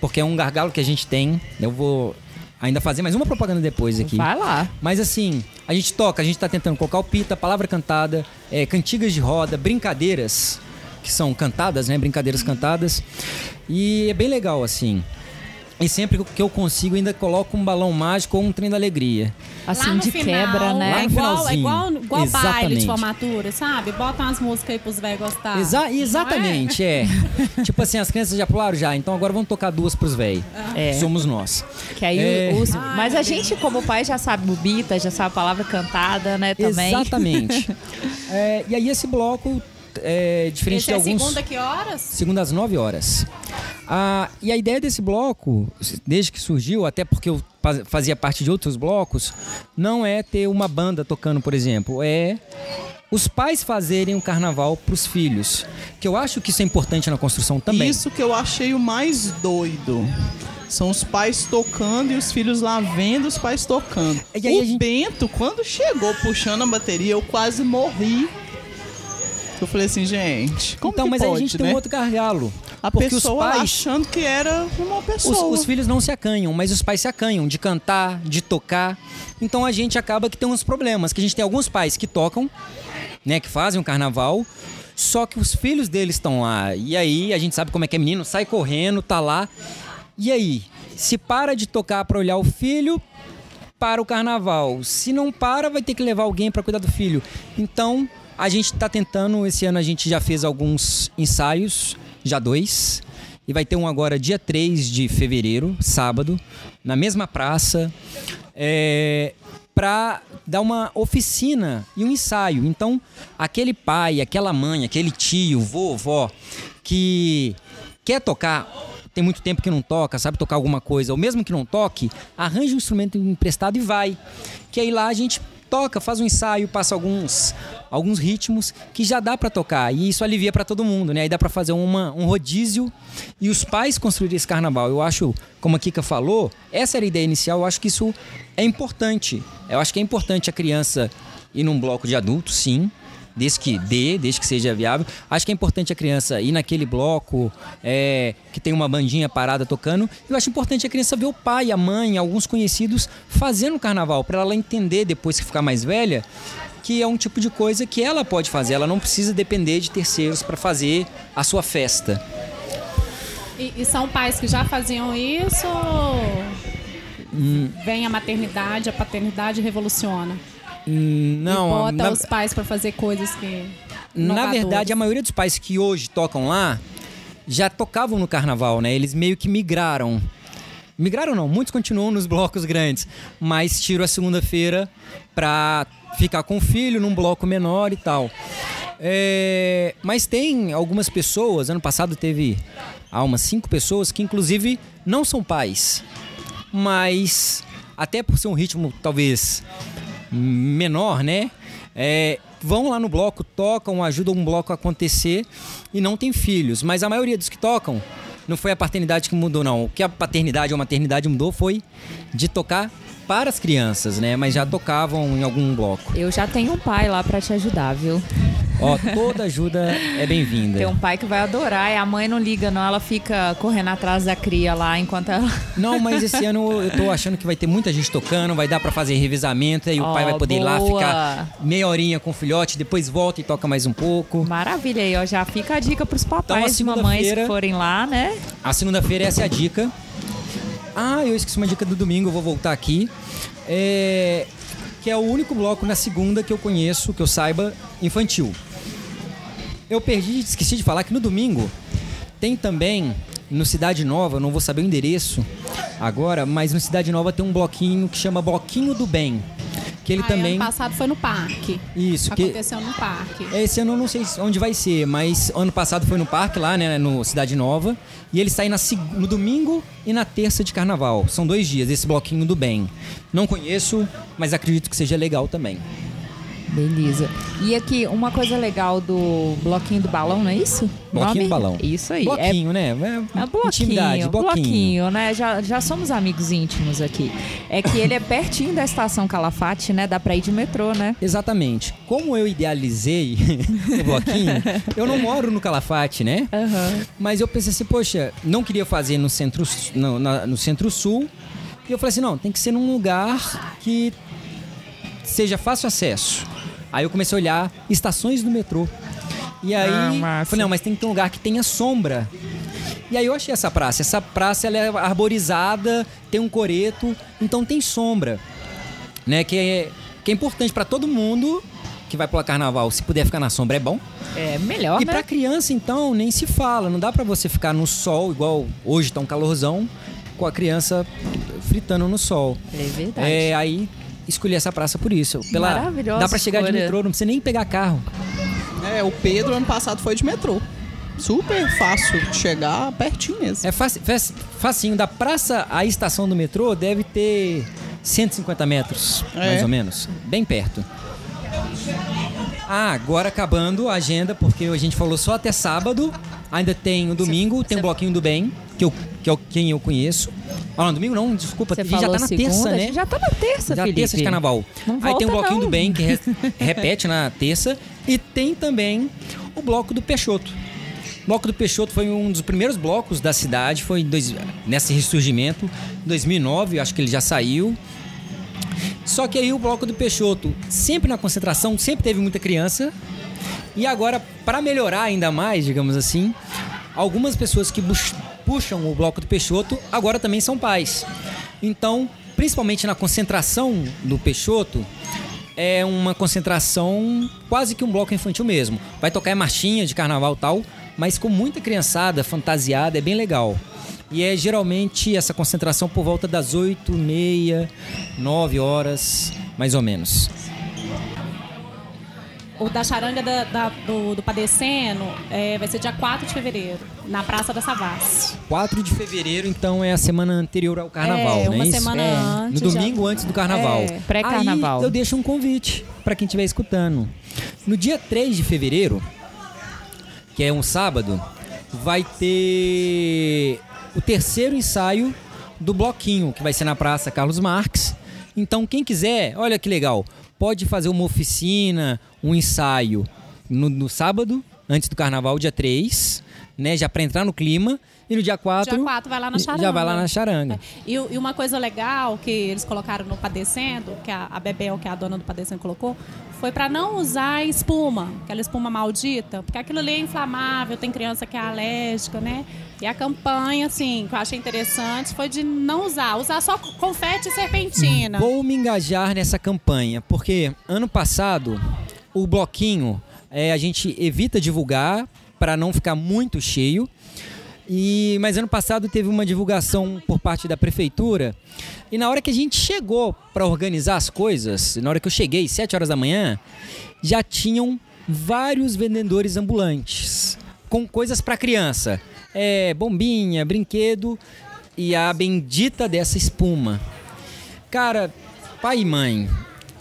Porque é um gargalo que a gente tem. Eu vou ainda fazer mais uma propaganda depois aqui.
Vai lá.
Mas assim, a gente toca, a gente tá tentando colocar o pita, palavra cantada, é, cantigas de roda, brincadeiras, que são cantadas, né? Brincadeiras cantadas. E é bem legal, assim. E sempre que eu consigo, ainda coloco um balão mágico ou um trem da alegria.
Assim,
Lá no
de
final,
quebra, né?
Lá
É
no
igual, é
finalzinho.
igual, igual baile de formatura, sabe? Bota umas músicas aí pros velhos gostar.
Exa- exatamente, é. *laughs* tipo assim, as crianças já pularam já, então agora vamos tocar duas pros velhos.
É.
Somos nós.
Que aí
É.
os-
Ai,
mas a gente, como pai, já sabe bobita, já sabe a palavra cantada, né? Também.
Exatamente. *laughs* É, e aí esse bloco, é, diferente
Esse
de
é
alguns...
segunda que horas?
Segunda às 9 horas. Ah, e a ideia desse bloco, desde que surgiu, até porque eu fa- fazia parte de outros blocos, não é ter uma banda tocando, por exemplo, é os pais fazerem um carnaval para os filhos. Que eu acho que isso é importante na construção também.
Isso que eu achei o mais doido. São os pais tocando e os filhos lá vendo os pais tocando.
E aí
o
gente-
Bento, quando chegou puxando a bateria, eu quase morri. Eu falei assim, gente, como
então, mas aí
pode,
a gente
né?
tem um outro gargalo.
A
porque
pessoa
os pais,
achando que era uma
os,
pessoa.
os filhos não se acanham, mas os pais se acanham de cantar, de tocar. Então a gente acaba que tem uns problemas, que a gente tem alguns pais que tocam, né, que fazem o carnaval, só que os filhos deles estão lá. E aí a gente sabe como é que é menino, sai correndo, tá lá. E aí, se para de tocar para olhar o filho, para o carnaval. Se não para, vai ter que levar alguém para cuidar do filho. Então, a gente está tentando, esse ano a gente já fez alguns ensaios, já dois. E vai ter um agora dia 3 de fevereiro, sábado, na mesma praça, é, para dar uma oficina e um ensaio. Então, aquele pai, aquela mãe, aquele tio, vovó, que quer tocar, tem muito tempo que não toca, sabe tocar alguma coisa, ou mesmo que não toque, arranja um instrumento emprestado e vai. Que aí lá a gente toca, faz um ensaio, passa alguns alguns ritmos que já dá pra tocar e isso alivia pra todo mundo, né? Aí dá pra fazer uma, um rodízio e os pais construírem esse carnaval. Eu acho, como a Kika falou, essa era a ideia inicial, eu acho que isso é importante. Eu acho que é importante a criança ir num bloco de adultos, sim, desde que dê, desde que seja viável. Acho que é importante a criança ir naquele bloco é, que tem uma bandinha parada tocando. Eu acho importante a criança ver o pai, a mãe, alguns conhecidos fazendo carnaval, para ela entender depois que ficar mais velha que é um tipo de coisa que ela pode fazer. Ela não precisa depender de terceiros para fazer a sua festa.
E, e são pais que já faziam isso?
Hum.
Vem a maternidade, a paternidade revoluciona.
Não,
e bota
na-
os pais para fazer coisas que.
Na
inovadoras.
verdade, a maioria dos pais que hoje tocam lá já tocavam no carnaval, né? Eles meio que migraram. Migraram não, muitos continuam nos blocos grandes, mas tiram a segunda-feira pra ficar com o filho num bloco menor e tal. É, mas tem algumas pessoas, ano passado teve há umas cinco pessoas que inclusive não são pais, mas até por ser um ritmo talvez menor, né? É, vão lá no bloco, tocam, ajudam um bloco a acontecer e não tem filhos. Mas a maioria dos que tocam não foi a paternidade que mudou, não. O que a paternidade ou maternidade mudou foi de tocar para as crianças, né? Mas já tocavam em algum bloco.
Eu já tenho um pai lá pra te ajudar, viu?
Ó, toda ajuda é bem-vinda.
Tem um pai que vai adorar e a mãe não liga, não. Ela fica correndo atrás da cria lá enquanto ela. *laughs*
Não, mas esse ano eu tô achando que vai ter muita gente tocando, vai dar pra fazer revezamento, aí o
Ó,
pai vai poder ir lá
boa.
ficar meia horinha com o filhote, depois volta e toca mais um pouco.
Maravilha aí, ó. Já fica a dica pros
Então,
papais e mamães que forem lá, né?
A segunda-feira essa é a dica. Ah, eu esqueci uma dica do domingo, eu vou voltar aqui. É, que é o único bloco na segunda que eu conheço, que eu saiba, infantil. Eu perdi, esqueci de falar que no domingo tem também no Cidade Nova, não vou saber o endereço agora, mas no Cidade Nova tem um bloquinho que chama Bloquinho do Bem. Que ele
Ah,
também.
Ano passado foi no parque.
Isso, que
Aconteceu no parque.
esse ano eu não sei onde vai ser, mas ano passado foi no parque lá, né, no Cidade Nova, e ele sai na no domingo e na terça de carnaval. São dois dias, esse bloquinho do bem. Não conheço, mas acredito que seja legal também.
Beleza. E aqui, uma coisa legal do bloquinho do balão, não é isso?
Bloquinho do balão.
Isso aí. É
Bloquinho, né?
É bloquinho,
Intimidade, bloquinho.
bloquinho, né? Já, já somos amigos íntimos aqui. É que ele é pertinho da estação Calafate, né? Dá pra ir de metrô, né?
Exatamente. Como eu idealizei *laughs* o bloquinho, eu não moro no Calafate, né? Mas eu pensei assim, poxa, não queria fazer no centro, no, na- no centro-sul. E eu falei assim, não, tem que ser num lugar que seja fácil acesso. Aí eu comecei a olhar estações do metrô. E aí,
Ah,
eu
massa.
falei, não, mas tem que ter um lugar que tenha sombra. E aí eu achei essa praça. Essa praça ela é arborizada, tem um coreto, então tem sombra. Né, que é, que é importante para todo mundo que vai pular carnaval. Se puder ficar na sombra é bom.
É melhor,
E
né?
pra criança, então, nem se fala. Não dá pra você ficar no sol, igual hoje tá um calorzão, com a criança fritando no sol.
É verdade.
É, aí escolhi essa praça por isso. Pela,
Maravilhosa
dá pra chegar de
escolha.
metrô, não precisa nem pegar carro.
É, o Pedro ano passado foi de metrô. Super fácil de chegar, pertinho mesmo.
É faci- facinho. Da praça à estação do metrô deve ter 150 metros,
É.
mais ou menos. Bem perto. Ah, agora acabando a agenda, porque a gente falou só até sábado. Ainda tem o domingo, tem o bloquinho do bem. que, eu, que é quem eu conheço. Ah, não, domingo não, desculpa,
Você
já tá na
segunda,
terça, né?
já tá na terça,
Já
Felipe.
terça de carnaval.
Não
Aí tem o bloquinho
não.
do bem que re- *laughs* repete na terça e tem também o bloco do Peixoto. O bloco do Peixoto foi um dos primeiros blocos da cidade, foi dois, nesse ressurgimento, em 2009, eu acho que ele já saiu. Só que aí o bloco do Peixoto, sempre na concentração, sempre teve muita criança. E agora, para melhorar ainda mais, digamos assim, algumas pessoas que puxam o bloco do Peixoto agora também são pais. Então, principalmente na concentração do Peixoto, é uma concentração quase que um bloco infantil mesmo. Vai tocar marchinha de carnaval tal, mas com muita criançada fantasiada, é bem legal. E é geralmente essa concentração por volta das 8, meia, 9 horas, mais ou menos.
O da charanga da- da- do, do Padecendo é, vai ser dia 4 de fevereiro, na Praça da Savassi.
4 de fevereiro, então, é a semana anterior ao carnaval,
é,
né?
uma semana
É,
antes.
No
já-
domingo antes do carnaval.
É.
Pré-carnaval.
Aí eu deixo um convite para quem estiver escutando. No dia 3 de fevereiro, que é um sábado, vai ter o terceiro ensaio do bloquinho, que vai ser na Praça Carlos Marx. Então, quem quiser, olha que legal, pode fazer uma oficina, um ensaio no, no sábado, antes do carnaval, dia 3, né? Já para entrar no clima. E no dia 4,
Dia 4 vai lá na charanga.
já vai lá na charanga.
E, e uma coisa legal que eles colocaram no Padecendo, que a, a Bebel, que é a dona do Padecendo, colocou, foi para não usar espuma, aquela espuma maldita, porque aquilo ali é inflamável, tem criança que é alérgica, né? E a campanha, assim, que eu achei interessante, foi de não usar, usar só confete e serpentina.
Vou me engajar nessa campanha, porque ano passado o bloquinho é, a gente evita divulgar para não ficar muito cheio. E, mas ano passado teve uma divulgação por parte da prefeitura e na hora que a gente chegou para organizar as coisas, na hora que eu cheguei, 7 horas da manhã, já tinham vários vendedores ambulantes com coisas para criança. É, bombinha, brinquedo e a bendita dessa espuma. Cara, pai e mãe,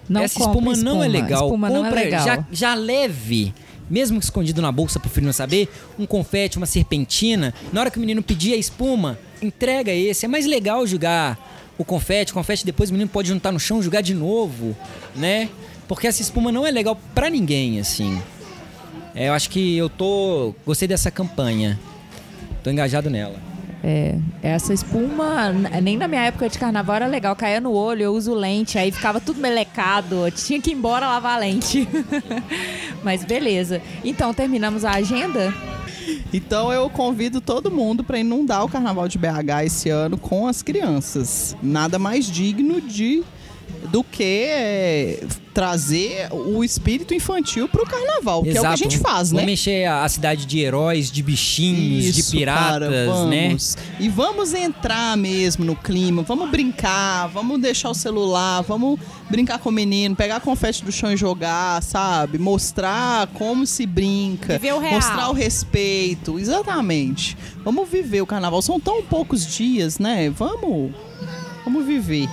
Não
essa
compra
espuma, não é
espuma.
legal.
Espuma não é
Compra
legal.
Já, já leve, mesmo escondido na bolsa pro filho não saber, um confete, uma serpentina. Na hora que o menino pedir a espuma, entrega esse. É mais legal jogar o confete. O confete depois o menino pode juntar no chão, jogar de novo, né? Porque essa espuma não é legal pra ninguém, assim. É, eu acho que eu tô. Gostei dessa campanha. Tô engajado nela.
É, essa espuma, nem na minha época de carnaval era legal, caía no olho, eu uso lente, aí ficava tudo melecado, tinha que ir embora lavar a lente. *laughs* Mas beleza. Então, terminamos a agenda?
Então eu convido todo mundo para inundar o Carnaval de BH esse ano com as crianças. Nada mais digno de do que é, trazer o espírito infantil pro carnaval, que é o que a gente faz, né?
Vamos encher a a cidade de heróis, de bichinhos, de
Isso,
piratas,
cara,
né?
vamos. E vamos entrar mesmo no clima, vamos brincar, vamos deixar o celular, vamos brincar com o menino, pegar confete do chão e jogar, sabe? Mostrar como se brinca,
Viver o real.
mostrar o respeito, exatamente. Vamos viver o carnaval, são tão poucos dias, né? Vamos, vamos viver.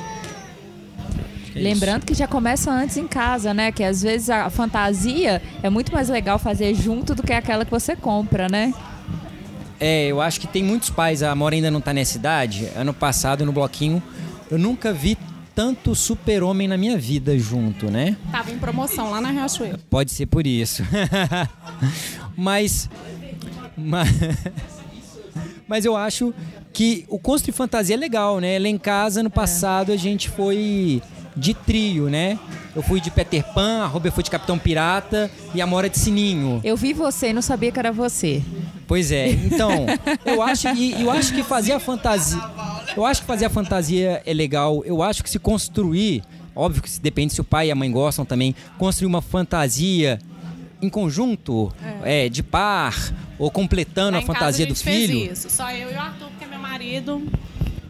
É isso.
Lembrando que já começa antes em casa, né? Que às vezes a fantasia é muito mais legal fazer junto do que aquela que você compra, né?
É, eu acho que tem muitos pais, a Amora ainda não tá nessa idade. Ano passado, no bloquinho, eu nunca vi tanto super-homem na minha vida junto, né?
Tava em promoção lá na Riachuelo.
Pode ser por isso. *laughs* mas, mas. *laughs* Mas eu acho que o Construir Fantasia é legal, né? Lá em casa, no passado, a gente foi de trio, né? Eu fui de Peter Pan, a Robert foi de Capitão Pirata e a Mora de Sininho.
Eu vi você e não sabia que era você.
Pois é. Então, eu acho que eu acho que fazer a fantasia, eu acho que fazer a fantasia é legal. Eu acho que se construir, óbvio que se- depende se o pai e a mãe gostam também, construir uma fantasia em conjunto, é, de par ou completando
Lá
a fantasia
a
do
gente fez
filho.
isso. Só eu e o Arthur, porque meu marido.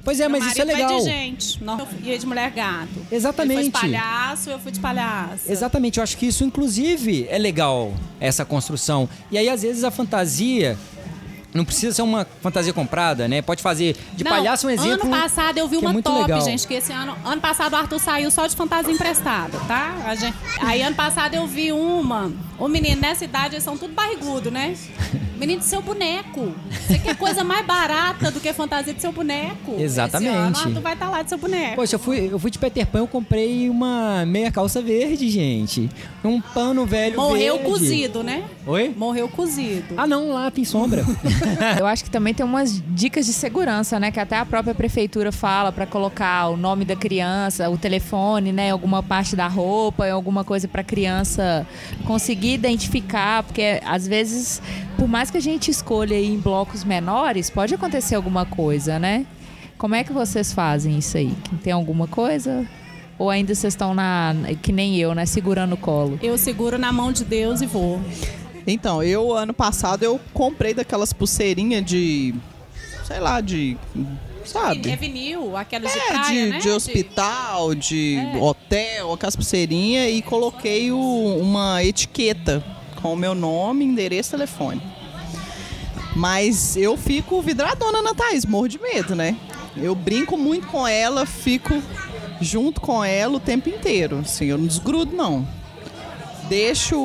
Pois é,
meu
mas isso é legal.
Vai de gente. Não, eu ia de mulher gato. Ele foi
Exatamente.
de palhaço, eu fui de palhaço.
Exatamente, eu acho que isso inclusive é legal, essa construção. E aí, às vezes, a fantasia não precisa ser uma fantasia comprada, né? Pode fazer de
Não,
palhaço um exemplo.
Ano passado eu vi
é
uma
muito
top,
legal.
gente, que esse ano. Ano passado o Arthur saiu só de fantasia emprestada, tá? A gente- aí ano passado eu vi uma. O menino nessa idade, eles são tudo barrigudo, né? Menino, de seu boneco. Você quer coisa mais barata do que fantasia de seu boneco?
Exatamente.
Esse ano, tu vai estar lá de seu boneco.
Poxa, eu fui, eu fui de Peter Pan, eu comprei uma meia calça verde, gente. Um pano velho
Morreu
verde.
cozido, né?
Oi?
Morreu cozido.
Ah, não, lá tem sombra. *laughs* *laughs*
Eu acho que também tem umas dicas de segurança, né? Que até a própria prefeitura fala para colocar o nome da criança, o telefone, né? Alguma parte da roupa, alguma coisa para criança conseguir identificar, porque às vezes, por mais que a gente escolha em blocos menores, pode acontecer alguma coisa, né? Como é que vocês fazem isso aí? Tem alguma coisa? Ou ainda vocês estão na. que nem eu, né? Segurando o colo?
Eu seguro na mão de Deus e vou.
Então, eu ano passado eu comprei daquelas pulseirinhas de. sei lá, de. sabe?
É vinil, aquelas de
É,
praia,
de,
né?
de hospital, de
É.
hotel, aquelas pulseirinhas e coloquei o- uma etiqueta com o meu nome, endereço telefone. Mas eu fico vidradona na Thaís, morro de medo, né? Eu brinco muito com ela, fico junto com ela o tempo inteiro. Assim, eu não desgrudo, não. Deixo.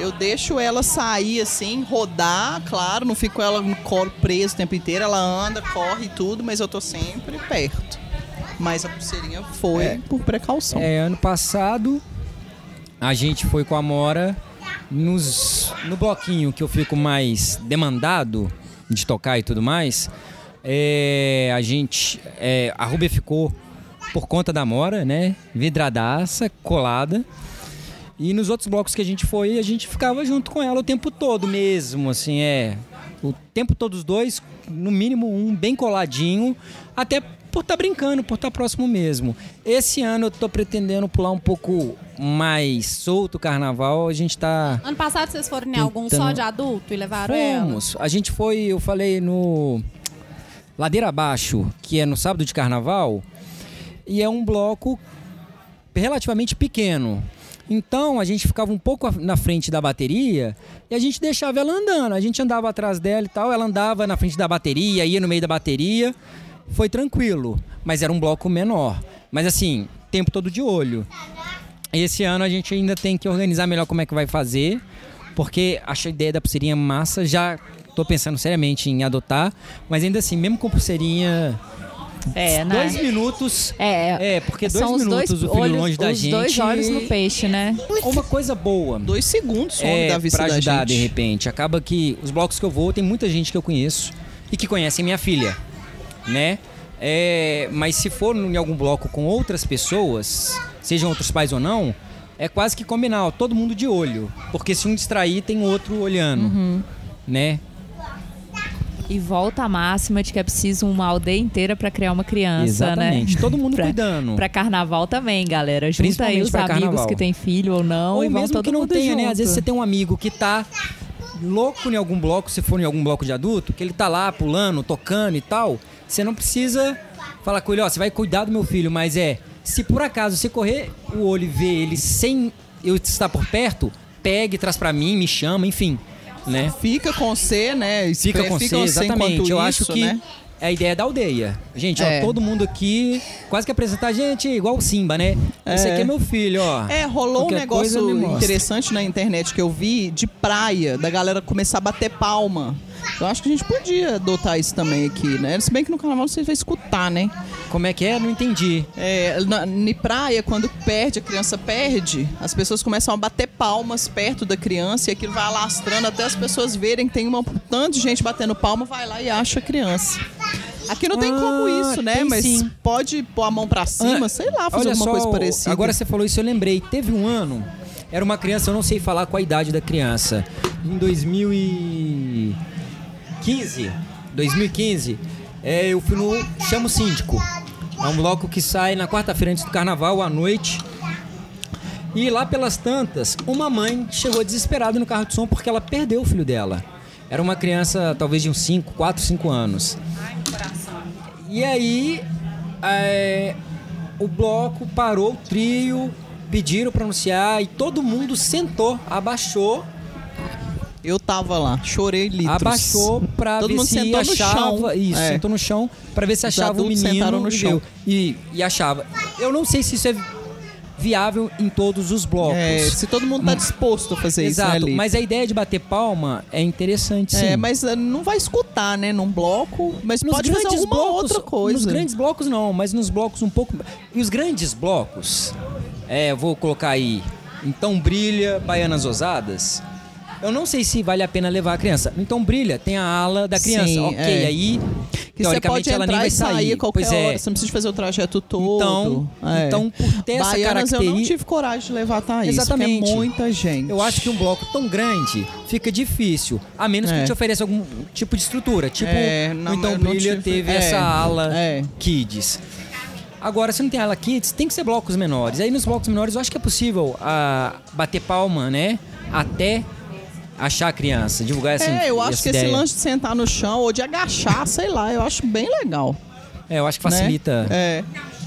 Eu deixo ela sair assim, rodar, claro, não fico ela no colo preso o tempo inteiro. Ela anda, corre e tudo, mas eu tô sempre perto. Mas a pulseirinha foi
É.
por precaução.
É, ano passado a gente foi com a Mora nos, no bloquinho que eu fico mais demandado de tocar e tudo mais. É, a gente. é, a Rubia ficou por conta da Mora, né? Vidradaça, colada. E nos outros blocos que a gente foi, a gente ficava junto com ela o tempo todo mesmo, assim, é. O tempo todo os dois, no mínimo um bem coladinho, até por estar brincando, por estar próximo mesmo. Esse ano eu tô pretendendo pular um pouco mais solto o carnaval, a gente tá
Ano passado vocês foram em algum
Tentando-
só de adulto e levaram ela?
Fomos. A gente foi, eu falei no Ladeira Abaixo, que é no sábado de carnaval, e é um bloco relativamente pequeno. Então a gente ficava um pouco na frente da bateria e a gente deixava ela andando. A gente andava atrás dela e tal, ela andava na frente da bateria, ia no meio da bateria. Foi tranquilo, mas era um bloco menor. Mas assim, tempo todo de olho. Esse ano a gente ainda tem que organizar melhor como é que vai fazer, porque acho a ideia da pulseirinha massa, já tô pensando seriamente em adotar, mas ainda assim, mesmo com pulseirinha,
É, né?
dois minutos.
É,
É, porque dois
são os
minutos
dois
o filho
olhos,
longe da
os
gente.
dois olhos no peixe, né?
Uma coisa boa.
Dois segundos some
É,
da vista
pra
da
ajudar, de
gente.
repente. Acaba que os blocos que eu vou, tem muita gente que eu conheço e que conhecem minha filha, né? É, mas se for em algum bloco com outras pessoas, sejam outros pais ou não, é quase que combinar, ó, todo mundo de olho. Porque se um distrair, tem outro olhando,
Uhum.
né?
E volta a máxima de que é preciso uma aldeia inteira pra criar uma criança,
Exatamente.
né?
Todo mundo *laughs*
Pra-
cuidando.
Pra carnaval também, galera. Junta aí os amigos
carnaval.
que têm filho ou não
Ou
e
mesmo
todo
que não tenha, né?
junto.
Às vezes você tem um amigo que tá louco em algum bloco, se for em algum bloco de adulto, que ele tá lá pulando, tocando e tal. Você não precisa falar com ele, ó, você vai cuidar do meu filho, mas é, se por acaso você correr o olho e ver ele sem eu estar por perto, pegue, traz pra mim, me chama, enfim, né?
Fica com você, né?
Fica com
enquanto
exatamente. Eu acho
isso,
que
né?
é a ideia da aldeia. Gente,
É.
ó, todo mundo aqui, quase que apresentar, gente, igual o Simba, né? Esse
É.
aqui é meu filho, ó.
É, rolou um
Qualquer coisa
negócio interessante na internet que eu vi de praia, da galera começar a bater palma. Eu acho que a gente podia adotar isso também aqui, né? Se bem que no carnaval você vai escutar, né?
Como é que é? Não entendi.
É, na, em praia, quando perde, a criança perde, as pessoas começam a bater palmas perto da criança e aquilo vai alastrando até as pessoas verem que tem uma tanto de gente batendo palma, vai lá e acha a criança. Aqui não tem como
Ah,
isso, né? Mas
sim.
pode pôr a mão pra cima,
Ah,
sei lá, fazer
olha
alguma
só,
coisa parecida.
Agora você falou isso, eu lembrei. Teve um ano, era uma criança, eu não sei falar qual a idade da criança. Em 2015, 2015, é, eu fui no Chamo Síndico. É um bloco que sai na quarta-feira antes do carnaval, à noite. E lá pelas tantas, uma mãe chegou desesperada no carro de som porque ela perdeu o filho dela. Era uma criança talvez de uns 5, 4, 5 anos. E aí, é, o bloco parou, o trio, pediram para anunciar e todo mundo sentou, abaixou,
Eu tava lá, chorei litros.
abaixou para
Todo
ver
mundo
se
sentou no
achava,
chão.
isso,
É.
sentou no chão para ver se achava o menino
sentaram no chão.
E, e achava. Eu não sei se isso é viável em todos os blocos.
É, se todo mundo tá disposto a fazer
Exato,
isso, né, Lipe?
mas a ideia de bater palma é interessante, sim.
É, mas eh, não vai escutar, né, num bloco, mas
Nos
pode fazer alguma
blocos,
outra coisa.
Nos grandes blocos não, mas nos blocos um pouco. E os grandes blocos, é, vou colocar aí, então brilha, baianas ousadas. Eu não sei se vale a pena levar a criança. Então brilha, tem a ala da criança.
Sim,
ok,
é.
aí
que
teoricamente ela nem vai
sair
sair.
a qualquer
pois é.
hora, você não precisa fazer o trajeto todo.
Então,
É.
então por ter essa
Baianas eu não
característica.
tive coragem de levar a Thaís,
Exatamente.
porque é muita gente.
Eu acho que um bloco tão grande fica difícil, a menos
É.
que te ofereça algum tipo de estrutura. Tipo,
É, não,
então Brilha
tive-
teve
é,
essa ala
é.
Kids. Agora, se não tem ala Kids, tem que ser blocos menores. Aí nos blocos menores eu acho que é possível ah, bater palma, né? Até achar a criança, divulgar assim.
É, eu acho
essa
que esse
ideia.
lance de sentar no chão ou de agachar, sei lá, eu acho bem legal.
É, eu acho que
né?
facilita
É.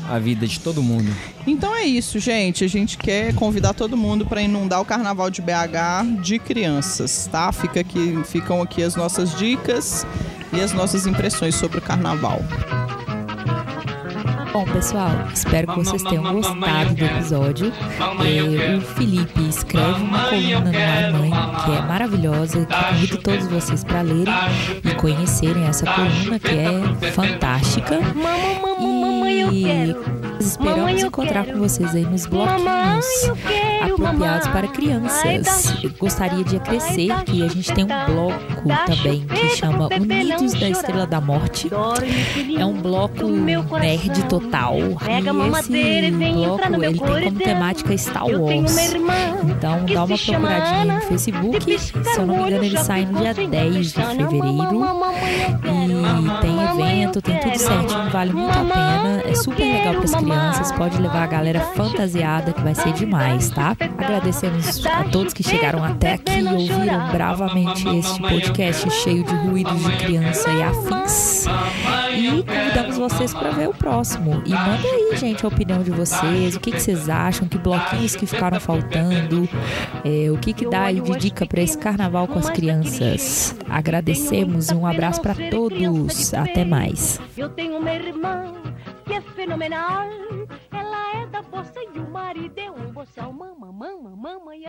a vida de todo mundo.
Então é isso, gente. A gente quer convidar todo mundo para inundar o Carnaval de BH de crianças, tá? Fica aqui, ficam aqui as nossas dicas e as nossas impressões sobre o Carnaval.
Bom, pessoal, espero que vocês tenham gostado do episódio. É, o Felipe escreve uma coluna no Ai Mãe, que é maravilhosa, que convido todos vocês para lerem e conhecerem essa coluna, que é fantástica. E esperamos encontrar com vocês aí nos bloquinhos apropriados para crianças. Eu gostaria de acrescer que a gente tem um bloco também que chama Unidos da Estrela da Morte. É um bloco nerd total. E esse bloco ele tem como temática Star Wars. Então dá uma procuradinha no Facebook. Se eu não me engano, ele sai no dia 10 de fevereiro. E tem evento, tem tudo certinho, vale muito a pena. É super legal para as crianças, pode levar a galera fantasiada que vai ser demais, tá? Agradecemos a todos que chegaram até aqui e ouviram bravamente este podcast cheio de ruídos de criança e afins. E convidamos vocês para ver o próximo. E manda aí, gente, a opinião de vocês, o que, que vocês acham, que bloquinhos que ficaram faltando, é, o que, que dá aí de dica para esse carnaval com as crianças. Agradecemos e um abraço para todos. Até mais.
Eu tenho uma irmã que é fenomenal. Ela é da força e o marido é um boçal. Mamãe, mamãe, mamãe.